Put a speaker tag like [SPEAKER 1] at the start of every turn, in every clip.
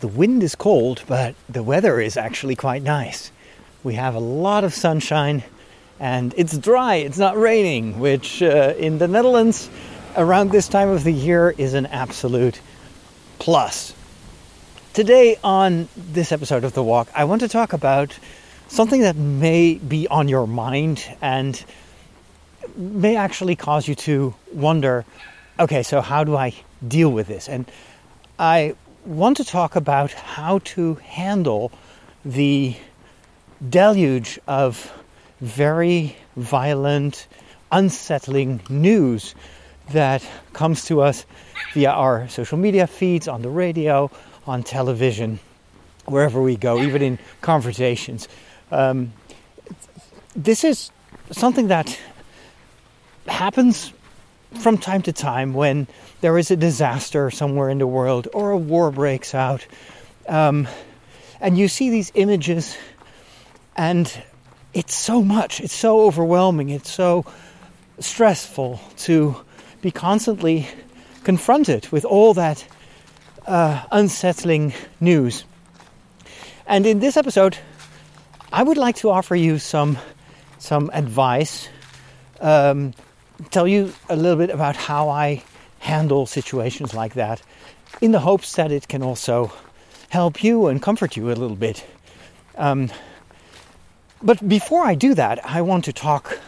[SPEAKER 1] the wind is cold, but the weather is actually quite nice. We have a lot of sunshine and it's dry, it's not raining, which uh, in the Netherlands around this time of the year is an absolute plus. Today, on this episode of The Walk, I want to talk about something that may be on your mind and may actually cause you to wonder okay, so how do I deal with this? And I want to talk about how to handle the deluge of very violent, unsettling news that comes to us via our social media feeds, on the radio, on television, wherever we go, even in conversations. Um, this is something that happens from time to time when there is a disaster somewhere in the world or a war breaks out. Um, and you see these images, and it's so much, it's so overwhelming, it's so stressful to be constantly confronted with all that uh, unsettling news. And in this episode, I would like to offer you some some advice, um, tell you a little bit about how I handle situations like that, in the hopes that it can also help you and comfort you a little bit. Um, but before I do that, I want to talk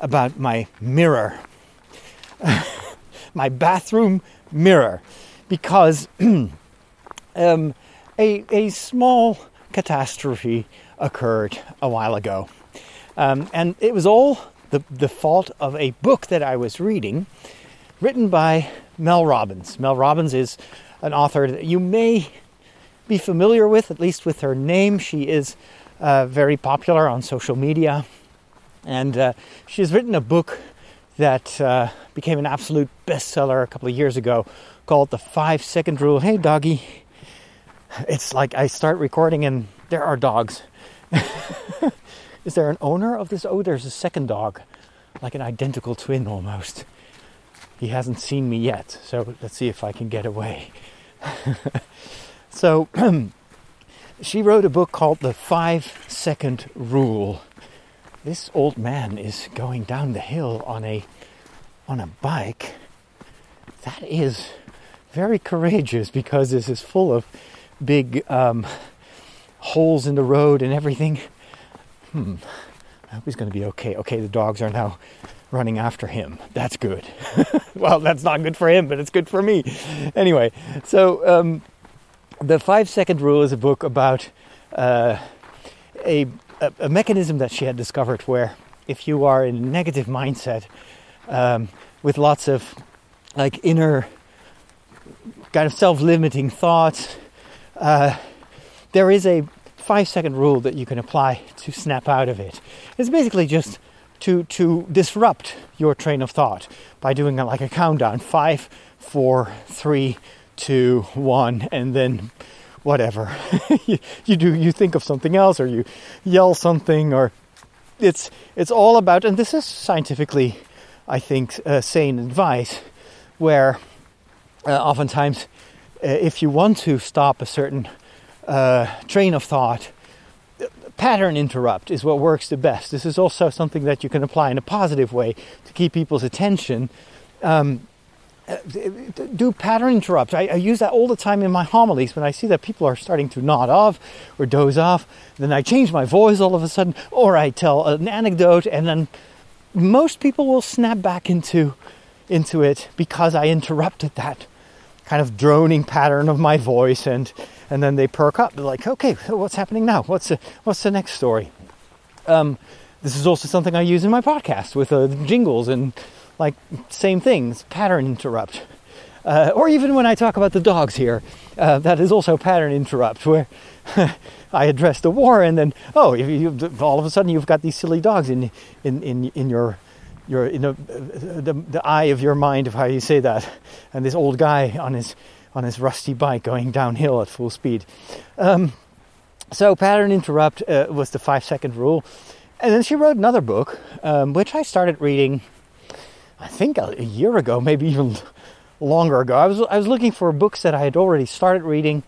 [SPEAKER 1] about my mirror, my bathroom mirror, because um, a, a small catastrophe occurred a while ago. Um, and it was all the, the fault of a book that I was reading, written by Mel Robbins. Mel Robbins is an author that you may be familiar with, at least with her name. She is uh, very popular on social media, and uh, she has written a book that uh, became an absolute bestseller a couple of years ago called The Five Second Rule. Hey, doggy. It's like I start recording and there are dogs. Is there an owner of this? Oh, there's a second dog, like an identical twin almost. He hasn't seen me yet, so let's see if I can get away. so, she wrote a book called The Five Second Rule. This old man is going down the hill on a on a bike. That is very courageous because this is full of big um, holes in the road and everything hmm, I hope he's going to be okay. Okay, the dogs are now running after him. That's good. well, that's not good for him, but it's good for me. Anyway, so um, the five second rule is a book about uh, a, a, a, mechanism that she had discovered where if you are in a negative mindset um, with lots of like inner kind of self limiting thoughts, uh, there is a five second rule that you can apply to snap out of it. It's basically just to to disrupt your train of thought by doing like a countdown five, four, three, two, one, and then whatever you, you do. You think of something else, or you yell something, or it's it's all about. And this is scientifically, I think, uh, sane advice, where uh, oftentimes, uh, if you want to stop a certain uh, train of thought, pattern interrupt is what works the best. This is also something that you can apply in a positive way to keep people's attention. Um, do pattern interrupt. I, I, use that all the time in my homilies when I see that people are starting to nod off or doze off. Then I change my voice all of a sudden, or I tell an anecdote, and then most people will snap back into into it because I interrupted that kind of droning pattern of my voice and and then they perk up. They're like, okay, what's happening now? What's the, what's the next story? Um, this is also something I use in my podcast with uh, jingles and like same things, pattern interrupt. Uh, or even when I talk about the dogs here, uh, that is also pattern interrupt, where I address the war and then oh, you, all of a sudden you've got these silly dogs in in in, in your your in the, the the eye of your mind of how you say that, and this old guy on his on his rusty bike going downhill at full speed. Um, so pattern interrupt uh, was the five second rule, and then she wrote another book, um, which I started reading, I think a, a, year ago, maybe even longer ago. I was I was looking for books that I had already started reading,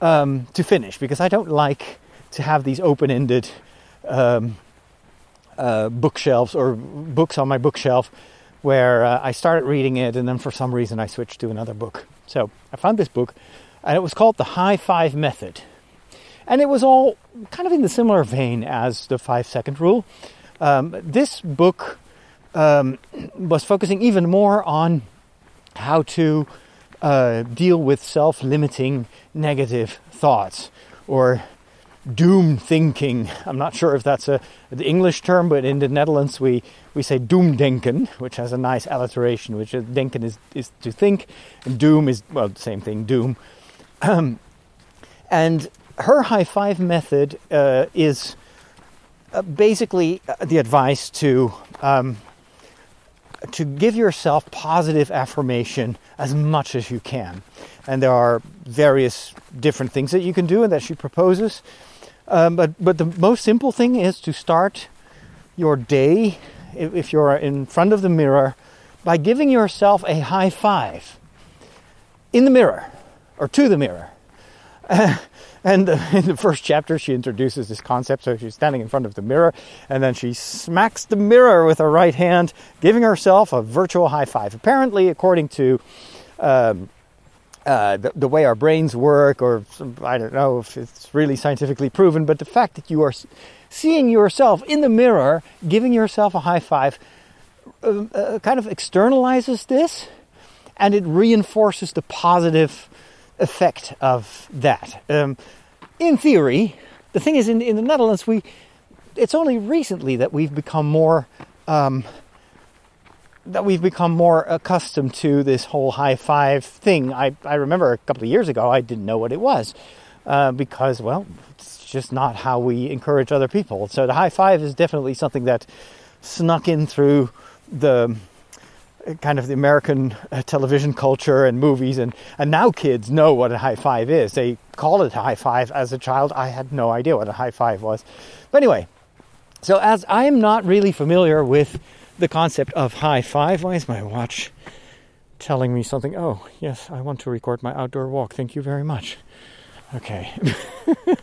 [SPEAKER 1] um, to finish because I don't like to have these open-ended um, uh, bookshelves or books on my bookshelf where uh, I started reading it and then for some reason I switched to another book. So I found this book and it was called The High Five Method. And it was all kind of in the similar vein as the five second rule. Um, this book um, was focusing even more on how to uh, deal with self limiting negative thoughts or doom thinking. I'm not sure if that's a the English term, but in the Netherlands we, we say doemdenken, which has a nice alliteration, which is denken is, is to think, and doom is, well, the same thing, doom. Um, and her high five method uh, is uh, basically uh, the advice to um, to give yourself positive affirmation as much as you can. And there are various different things that you can do and that she proposes. Um, but but the most simple thing is to start your day if, you're in front of the mirror by giving yourself a high five in the mirror or to the mirror. and in the first chapter, she introduces this concept. So she's standing in front of the mirror, and then she smacks the mirror with her right hand, giving herself a virtual high five. Apparently, according to um, uh, the, the, way our brains work, or I don't know if it's really scientifically proven, but the fact that you are seeing yourself in the mirror, giving yourself a high five, uh, uh, kind of externalizes this and it reinforces the positive effect of that. Um, in theory, the thing is, in, in the Netherlands, we it's only recently that we've become more um, that we've become more accustomed to this whole high five thing. I, I remember a couple of years ago, I didn't know what it was uh, because, well, just not how we encourage other people. So the high five is definitely something that snuck in through the kind of the American uh, television culture and movies, and, and now kids know what a high five is. They call it high five. As a child, I had no idea what a high five was. But anyway, so as I am not really familiar with the concept of high five. Why is my watch telling me something? Oh, yes, I want to record my outdoor walk. Thank you very much. Okay.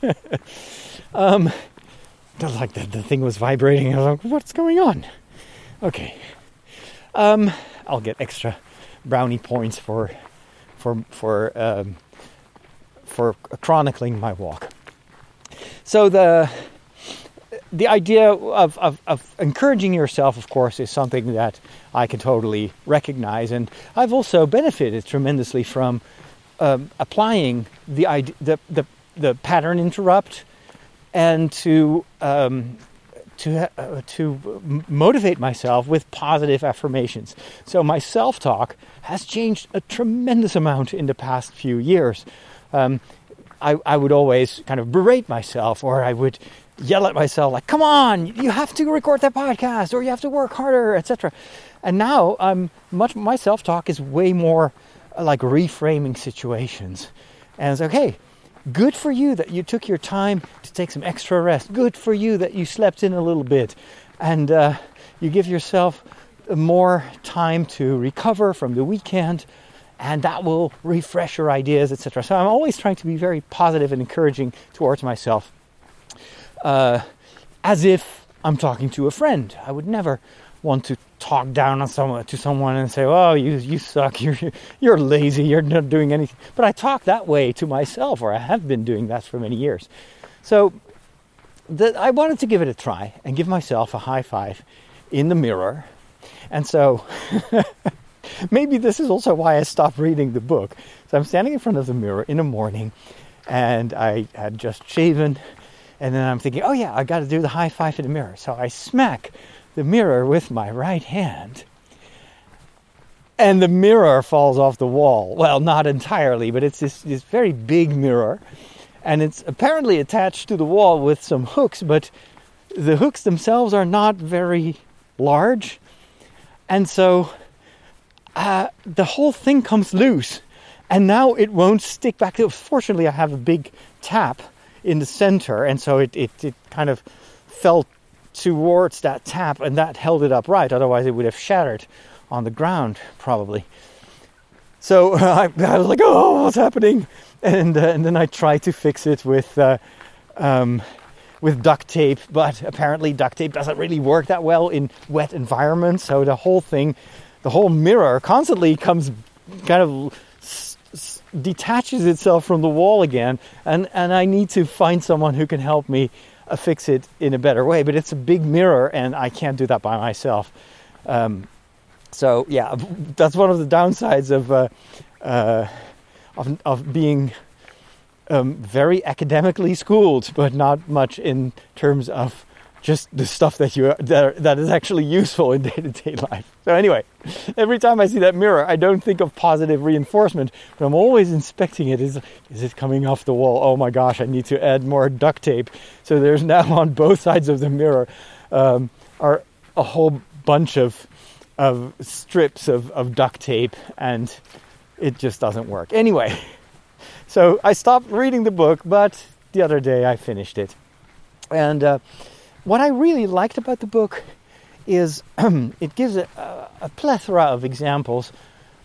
[SPEAKER 1] um, like that, the thing was vibrating. I was like, what's going on? Okay. Um, I'll get extra brownie points for for for um, for chronicling my walk. So the the idea of, of, of, encouraging yourself, of course, is something that I can totally recognize. And I've also benefited tremendously from um, applying the, the, the, the, pattern interrupt and to, um, to, uh, to motivate myself with positive affirmations. So my self talk has changed a tremendous amount in the past few years. Um, I, I would always kind of berate myself, or I would yell at myself like, "Come on, you have to record that podcast, or you have to work harder, etc." And now I'm much my self talk is way more like reframing situations, and it's okay. Good for you that you took your time to take some extra rest. Good for you that you slept in a little bit, and uh, you give yourself more time to recover from the weekend and that will refresh your ideas, etc. So I'm always trying to be very positive and encouraging towards myself uh, as if I'm talking to a friend. I would never want to talk down on someone to someone and say, "Oh, you you suck. You're you're lazy. You're not doing anything." But I talk that way to myself, or I have been doing that for many years. So the, I wanted to give it a try and give myself a high five in the mirror. And so maybe this is also why I stopped reading the book. So I'm standing in front of the mirror in the morning, and I had just shaven and then I'm thinking, oh yeah, I got to do the high five in the mirror. So I smack the mirror with my right hand. And the mirror falls off the wall. Well, not entirely, but it's this, this very big mirror. And it's apparently attached to the wall with some hooks, but the hooks themselves are not very large. And so uh, the whole thing comes loose. And now it won't stick back. Fortunately, I have a big tap in the center, and so it, it, it kind of fell towards that tap, and that held it upright. Otherwise, it would have shattered on the ground, probably. so I, I, was like, oh, what's happening? And, uh, and then I tried to fix it with, uh, um, with duct tape, but apparently duct tape doesn't really work that well in wet environments. So the whole thing, the whole mirror constantly comes kind of s- s- detaches itself from the wall again. And, and I need to find someone who can help me uh, fix it in a better way. But it's a big mirror and I can't do that by myself. Um, so yeah, that's one of the downsides of uh, uh, of, of being um, very academically schooled, but not much in terms of just the stuff that you that, that is actually useful in day to day life. So anyway, every time I see that mirror, I don't think of positive reinforcement, but I'm always inspecting it. Is is it coming off the wall? Oh my gosh, I need to add more duct tape. So there's now on both sides of the mirror um, are a whole bunch of of strips of, of duct tape and it just doesn't work. Anyway, so I stopped reading the book, but the other day I finished it. And uh, what I really liked about the book is it gives a, a, plethora of examples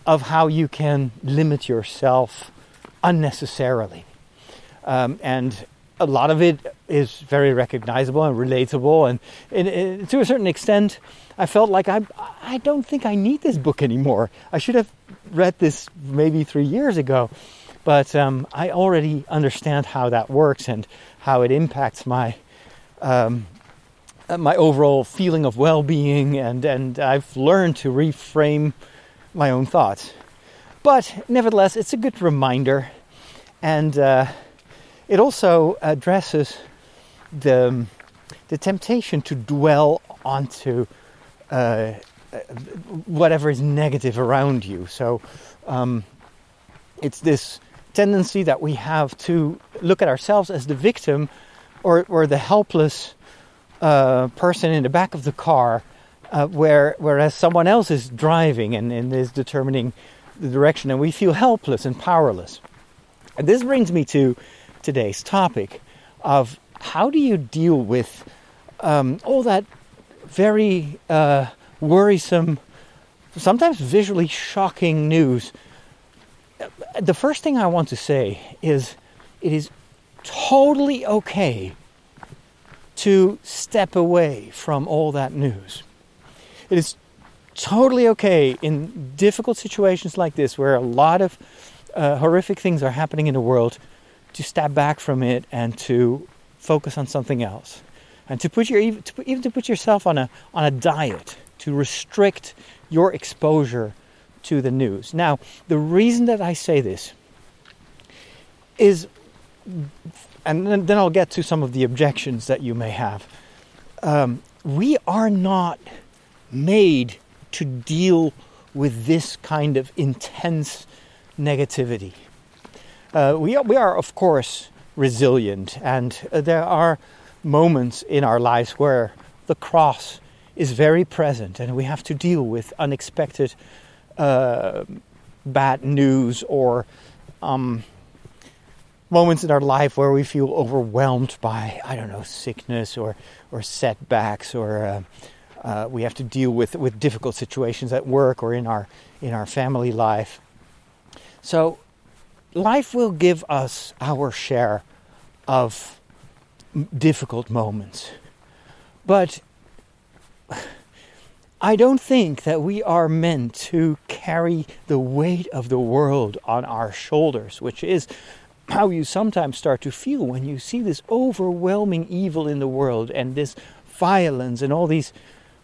[SPEAKER 1] of how you can limit yourself unnecessarily. Um, and a lot of it is very recognizable and relatable. And, and, and to a certain extent, I felt like I, I don't think I need this book anymore. I should have read this maybe three years ago, but um, I already understand how that works and how it impacts my um, my overall feeling of well-being, and and I've learned to reframe my own thoughts. But nevertheless, it's a good reminder, and uh, it also addresses the the temptation to dwell onto uh, whatever is negative around you. So um, it's this tendency that we have to look at ourselves as the victim or, or the helpless person in the back of the car, uh, where, whereas someone else is driving and, and is determining the direction, and we feel helpless and powerless. And this brings me to today's topic of how do you deal with um, all that very uh, worrisome, sometimes visually shocking news. The first thing I want to say is it is totally okay to step away from all that news. It is totally okay in difficult situations like this where a lot of uh, horrific things are happening in the world to step back from it and to focus on something else and to put your to, even to put yourself on a on a diet to restrict your exposure to the news. Now, the reason that I say this is, and then I'll get to some of the objections that you may have. Um, we are not made to deal with this kind of intense negativity. Uh, we, are, we are, of course, resilient, and uh, there are moments in our lives where the cross is very present and we have to deal with unexpected uh, bad news or um, moments in our life where we feel overwhelmed by, I don't know, sickness or, or setbacks or uh, uh, we have to deal with, with difficult situations at work or in our, in our family life. So life will give us our share of difficult moments. But I don't think that we are meant to carry the weight of the world on our shoulders, which is how you sometimes start to feel when you see this overwhelming evil in the world and this violence and all these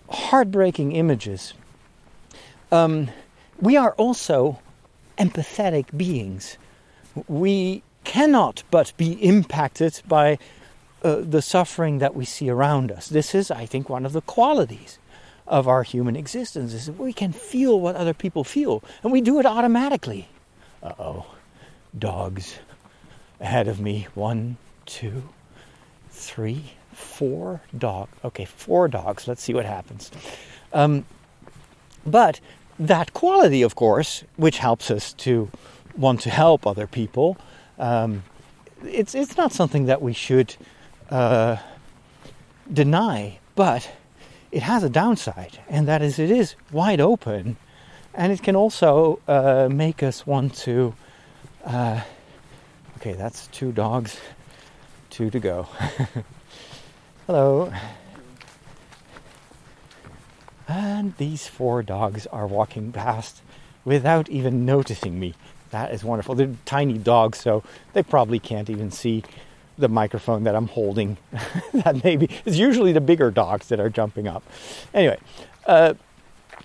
[SPEAKER 1] heartbreaking images. Um, we are also empathetic beings. We cannot but be impacted by uh, the suffering that we see around us. This is, I think, one of the qualities of our human existence is we can feel what other people feel, and we do it automatically. Uh oh, dogs ahead of me. One, two, three, four dog. Okay, four dogs. Let's see what happens. Um, but that quality, of course, which helps us to want to help other people, um, it's it's not something that we should uh, deny, but it has a downside, and that is it is wide open and it can also uh, make us want to. Uh, okay, that's two dogs, two to go. Hello. And these four dogs are walking past without even noticing me. That is wonderful. They're tiny dogs, so they probably can't even see the microphone that I'm holding. that maybe it's usually the bigger dogs that are jumping up. Anyway, uh,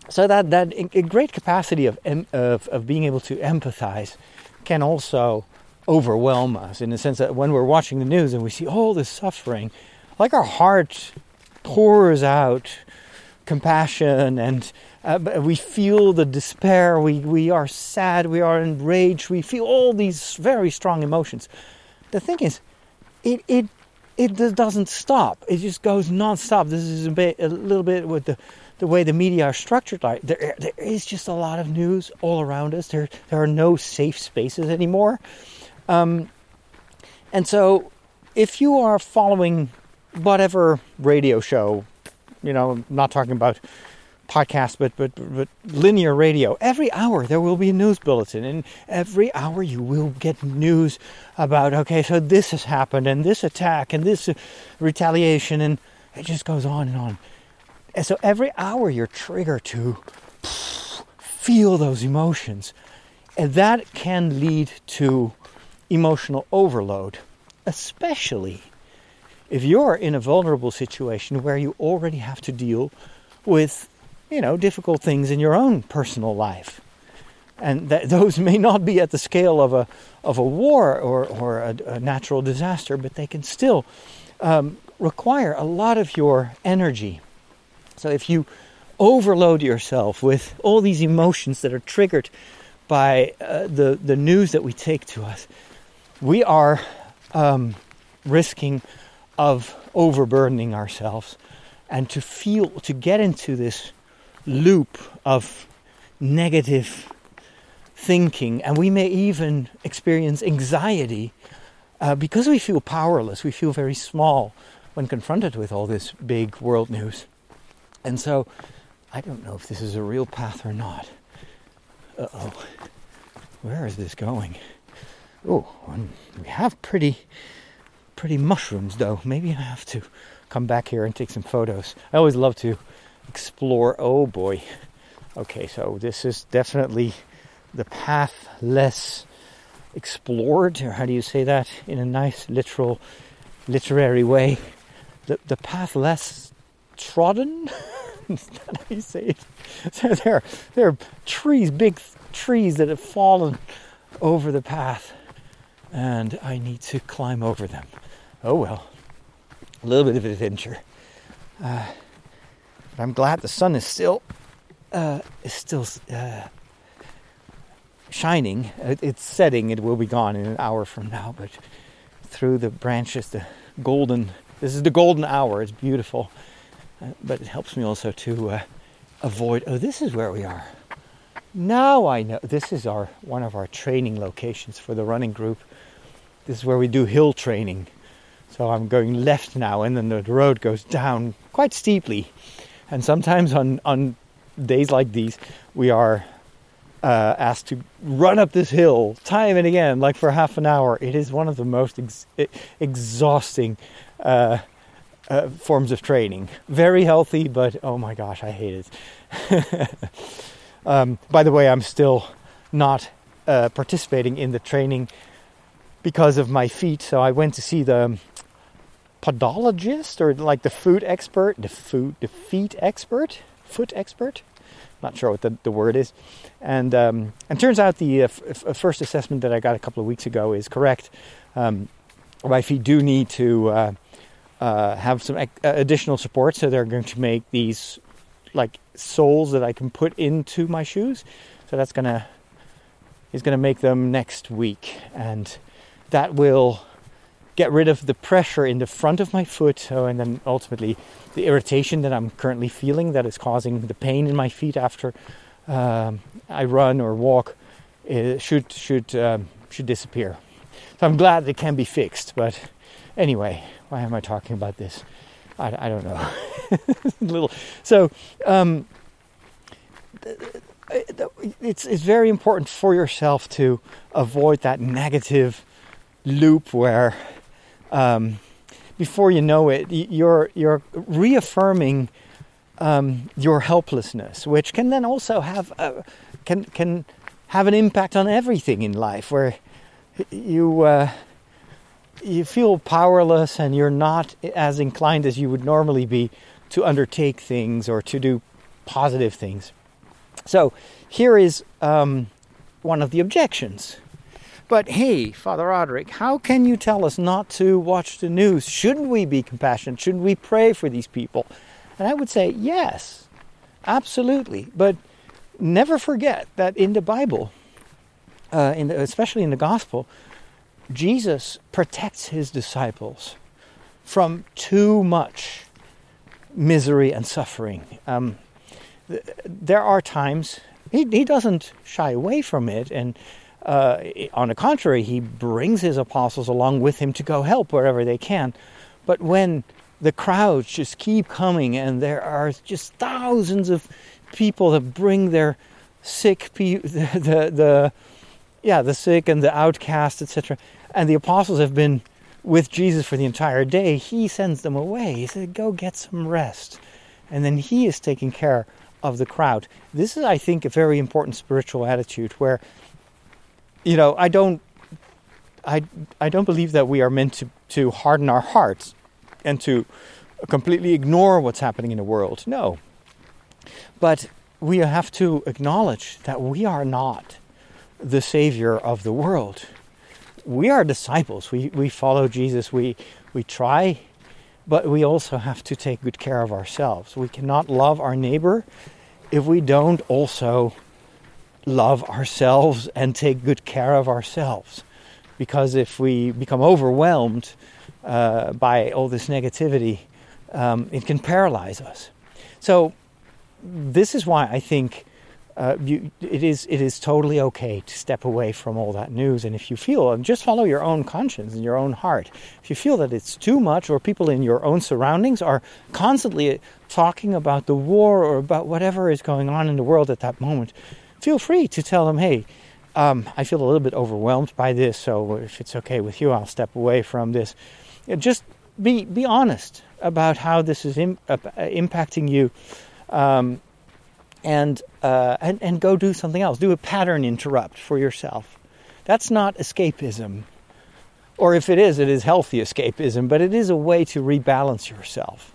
[SPEAKER 1] so that that a great capacity of, of of being able to empathize can also overwhelm us in the sense that when we're watching the news and we see all this suffering, like our heart pours out compassion and uh, we feel the despair, we, we are sad, we are enraged, we feel all these very strong emotions. The thing is, it, it, it doesn't stop. It just goes non-stop. This is a, bit, a little bit with the, the way the media are structured. Like there, there is just a lot of news all around us. There, there are no safe spaces anymore. Um, and so, if you are following whatever radio show you know, I'm not talking about podcasts, but, but, but linear radio. Every hour there will be a news bulletin, and every hour you will get news about, okay, so this has happened, and this attack, and this retaliation, and it just goes on and on. And so every hour you're triggered to feel those emotions, and that can lead to emotional overload, especially if you're in a vulnerable situation where you already have to deal with, you know, difficult things in your own personal life, and that those may not be at the scale of a of a war or or a, a natural disaster, but they can still um, require a lot of your energy. So if you overload yourself with all these emotions that are triggered by uh, the the news that we take to us, we are um, risking of overburdening ourselves and to feel, to get into this loop of negative thinking. And we may even experience anxiety uh, because we feel powerless. We feel very small when confronted with all this big world news. And so I don't know if this is a real path or not. Uh oh. Where is this going? Oh, we have pretty pretty mushrooms though. Maybe I have to come back here and take some photos. I always love to explore. Oh boy. Okay, so this is definitely the path less explored, or how do you say that in a nice literal literary way? The the path less trodden? how you say it? So there, there are trees, big trees that have fallen over the path, and I need to climb over them oh well, a little bit of adventure. Uh, but I'm glad the sun is still uh, is still uh, shining. It's setting. It will be gone in an hour from now. But through the branches, the golden. This is the golden hour. It's beautiful, uh, but it helps me also to uh, avoid. Oh, this is where we are. Now I know. This is our one of our training locations for the running group. This is where we do hill training so I'm going left now, and then the road goes down quite steeply. And sometimes on, on days like these, we are uh, asked to run up this hill time and again, like for half an hour. It is one of the most ex- exhausting uh, uh, forms of training. Very healthy, but oh my gosh, I hate it. um, by the way, I'm still not uh, participating in the training because of my feet. So I went to see the podologist or like the food expert, the food, the feet expert, foot expert. Not sure what the, the word is, and um, and turns out the uh, f- f- first assessment that I got a couple of weeks ago is correct. Um, my feet do need to uh, uh, have some uh, additional support, so they're going to make these like soles that I can put into my shoes. So that's gonna is gonna make them next week, and that will get rid of the pressure in the front of my foot, so, and then ultimately the irritation that I'm currently feeling that is causing the pain in my feet after um, I run or walk should should um, should disappear. So I'm glad it can be fixed. But anyway, why am I talking about this? I, I don't know. little so. Um, it's it's very important for yourself to avoid that negative loop where um, before you know it you're you're reaffirming um, your helplessness which can then also have a, can can have an impact on everything in life where you uh, you feel powerless and you're not as inclined as you would normally be to undertake things or to do positive things. So here is um, one of the objections. But hey, Father Roderick, how can you tell us not to watch the news? Shouldn't we be compassionate? Shouldn't we pray for these people? And I would say yes, absolutely. But never forget that in the Bible, uh, in the, especially in the Gospel, Jesus protects his disciples from too much misery and suffering. Um, th- there are times he, he doesn't shy away from it, and uh, on the contrary, he brings his apostles along with him to go help wherever they can. But when the crowds just keep coming, and there are just thousands of people that bring their sick, pe- the, the, the yeah, the sick and the outcast, etc and the apostles have been with Jesus for the entire day, he sends them away. He said, Go get some rest. And then he is taking care of the crowd. This is, I think, a very important spiritual attitude where, you know, I don't. I, I don't believe that we are meant to, to harden our hearts and to completely ignore what's happening in the world. No. But we have to acknowledge that we are not the savior of the world we are disciples. We, we follow Jesus. We, we try, but we also have to take good care of ourselves. We cannot love our neighbor if we don't also love ourselves and take good care of ourselves. Because if we become overwhelmed uh, by all this negativity, um, it can paralyze us. So, this is why I think uh, you, it is it is totally okay to step away from all that news. And if you feel, just follow your own conscience and your own heart. If you feel that it's too much, or people in your own surroundings are constantly talking about the war or about whatever is going on in the world at that moment, feel free to tell them, "Hey, um, I feel a little bit overwhelmed by this. So if it's okay with you, I'll step away from this." Just be be honest about how this is Im- uh, impacting you. Um, and, uh, and, and go do something else. Do a pattern interrupt for yourself. That's not escapism. Or if it is, it is healthy escapism, but it is a way to rebalance yourself.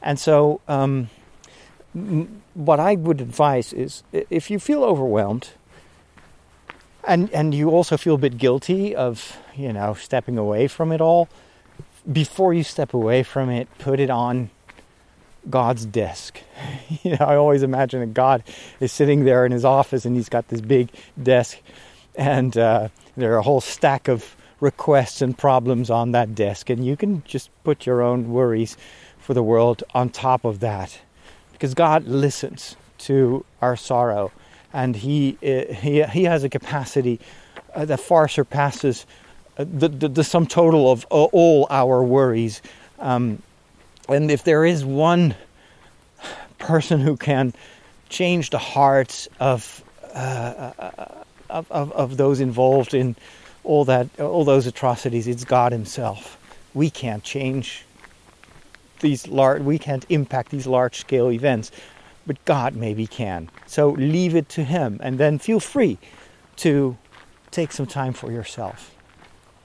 [SPEAKER 1] And so, um, what I would advise is if you feel overwhelmed, and and you also feel a bit guilty of you know stepping away from it all before you step away from it put it on God's desk. You know, I always imagine that God is sitting there in his office and he's got this big desk, and uh, there are a whole stack of requests and problems on that desk, and you can just put your own worries for the world on top of that, because God listens to our sorrow, and He uh, He He has a capacity uh, that far surpasses uh, the, the, the sum total of all our worries. Um, and if there is one person who can change the hearts of, uh, of, of, of, those involved in all that, all those atrocities, it's God Himself. We can't change these large, we can't impact these large scale events, but God maybe can. So leave it to Him, and then feel free to take some time for yourself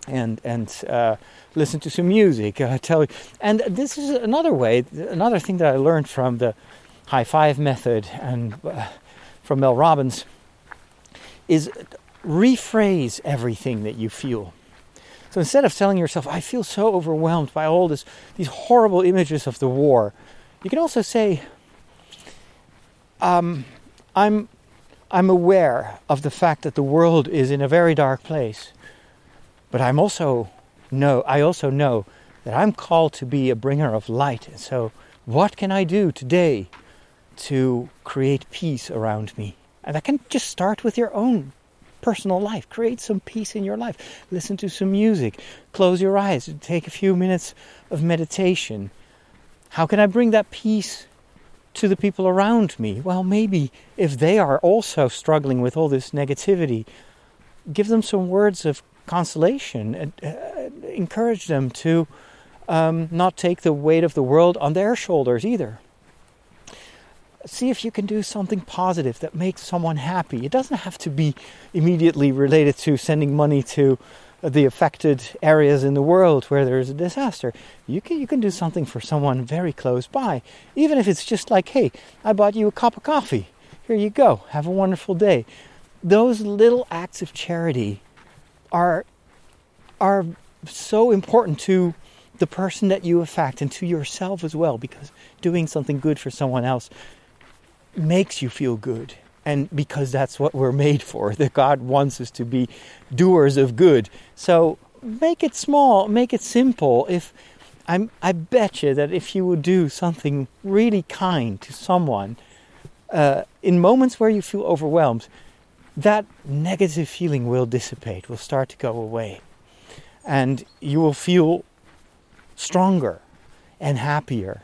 [SPEAKER 1] and and uh, listen to some music. Uh, tell and this is another way, another thing that I learned from the high five method and uh, from Mel Robbins is rephrase everything that you feel. So instead of telling yourself, "I feel so overwhelmed by all this, these horrible images of the war," you can also say, um, "I'm." I'm aware of the fact that the world is in a very dark place but I'm also know I also know that I'm called to be a bringer of light. And so what can I do today to create peace around me? And that can just start with your own personal life. Create some peace in your life. Listen to some music. Close your eyes. Take a few minutes of meditation. How can I bring that peace to the people around me. Well, maybe if they are also struggling with all this negativity, give them some words of consolation and uh, encourage them to um, not take the weight of the world on their shoulders either. See if you can do something positive that makes someone happy. It doesn't have to be immediately related to sending money to uh, the affected areas in the world where there is a disaster. You can you can do something for someone very close by, even if it's just like, "Hey, I bought you a cup of coffee. Here you go. Have a wonderful day." Those little acts of charity are are so important to the person that you affect and to yourself as well because doing something good for someone else makes you feel good. And because that's what we're made for that god wants us to be doers of good. So make it small make it simple. If I'm, i bet you that if you would do something really kind to someone uh, in moments where you feel overwhelmed that negative feeling will dissipate will start to go away. And you will feel stronger and happier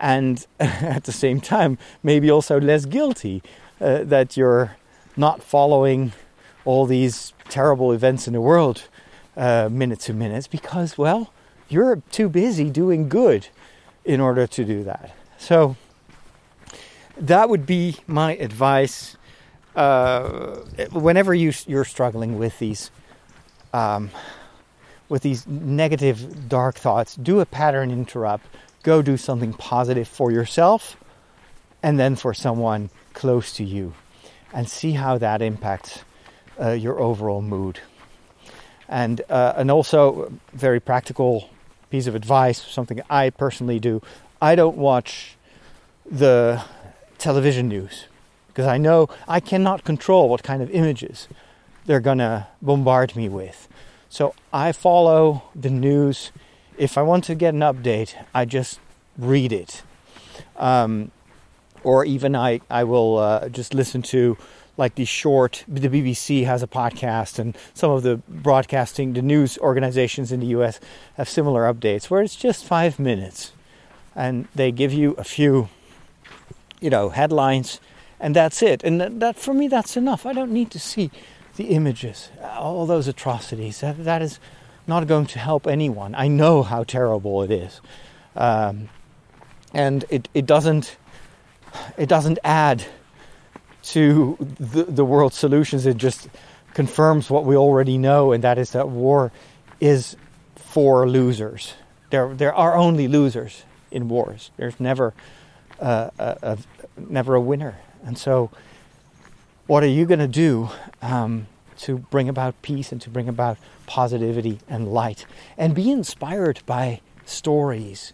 [SPEAKER 1] and at the same time maybe also less guilty uh, that you're not following all these terrible events in the world uh, minute to minute because well you're too busy doing good in order to do that so that would be my advice uh, whenever you, you're struggling with these um, with these negative, dark thoughts, do a pattern interrupt. Go do something positive for yourself and then for someone close to you and see how that impacts uh, your overall mood. And, uh, and also, a very practical piece of advice, something I personally do I don't watch the television news because I know I cannot control what kind of images they're going to bombard me with. So I follow the news. If I want to get an update, I just read it. Um, or even I, I will uh, just listen to like the short, the BBC has a podcast, and some of the broadcasting, the news organizations in the US have similar updates where it's just five minutes and they give you a few, you know, headlines and that's it. And that, that for me, that's enough. I don't need to see the images, all those atrocities. That, that is not going to help anyone. I know how terrible it is. Um, and it, it doesn't it doesn't add to the, the world's solutions. It just confirms what we already know, and that is that war is for losers. There, there are only losers in wars. There's never, uh, a, a, never a winner. And so, what are you going to do um, to bring about peace and to bring about positivity and light? And be inspired by stories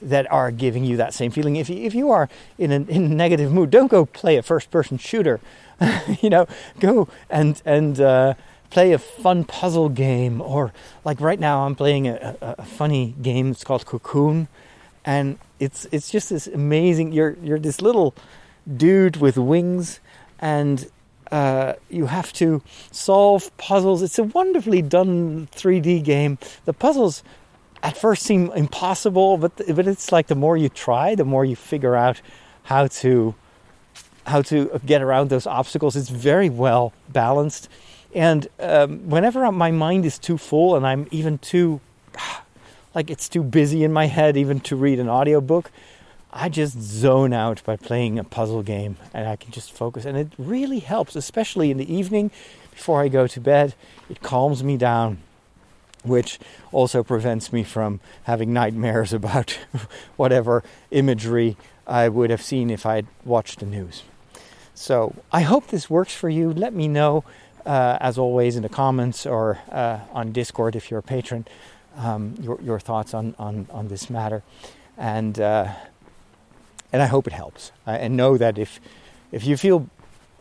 [SPEAKER 1] that are giving you that same feeling. If you, if you are in a, in a negative mood, don't go play a first person shooter. you know, go and and uh, play a fun puzzle game, or like right now, I'm playing a, a, a funny game. It's called Cocoon, and it's it's just this amazing. You're you're this little dude with wings, and uh, you have to solve puzzles. It's a wonderfully done 3D game. The puzzles at first seem impossible, but but it's like the more you try, the more you figure out how to how to get around those obstacles. It's very well balanced, and um, whenever my mind is too full and I'm even too like it's too busy in my head even to read an audiobook, I just zone out by playing a puzzle game and I can just focus. And it really helps, especially in the evening before I go to bed. It calms me down, which also prevents me from having nightmares about whatever imagery I would have seen if I'd watched the news. So I hope this works for you. Let me know, uh, as always, in the comments or uh, on Discord if you're a patron, um, your, your thoughts on, on, on this matter. And uh, and I hope it helps. Uh, and know that if if you feel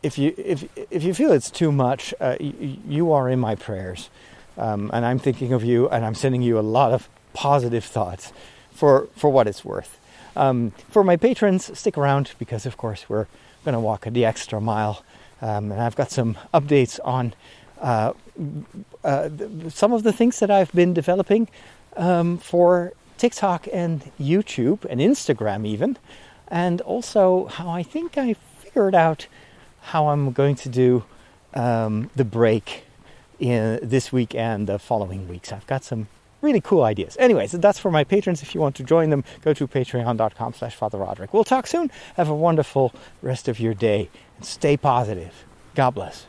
[SPEAKER 1] if you if if you feel it's too much, uh, you, you, are in my prayers, um, and I'm thinking of you, and I'm sending you a lot of positive thoughts for for what it's worth. Um, for my patrons, stick around because of course we're going to walk the extra mile, um, and I've got some updates on. Uh, uh, some of the things that I've been developing um, for TikTok and YouTube and Instagram, even and also how I think I figured out how I'm going to do um, the break in this week and the following weeks. I've got some really cool ideas. Anyways, that's for my patrons. If you want to join them, go to patreon.com slash Father Roderick. We'll talk soon. Have a wonderful rest of your day and stay positive. God bless.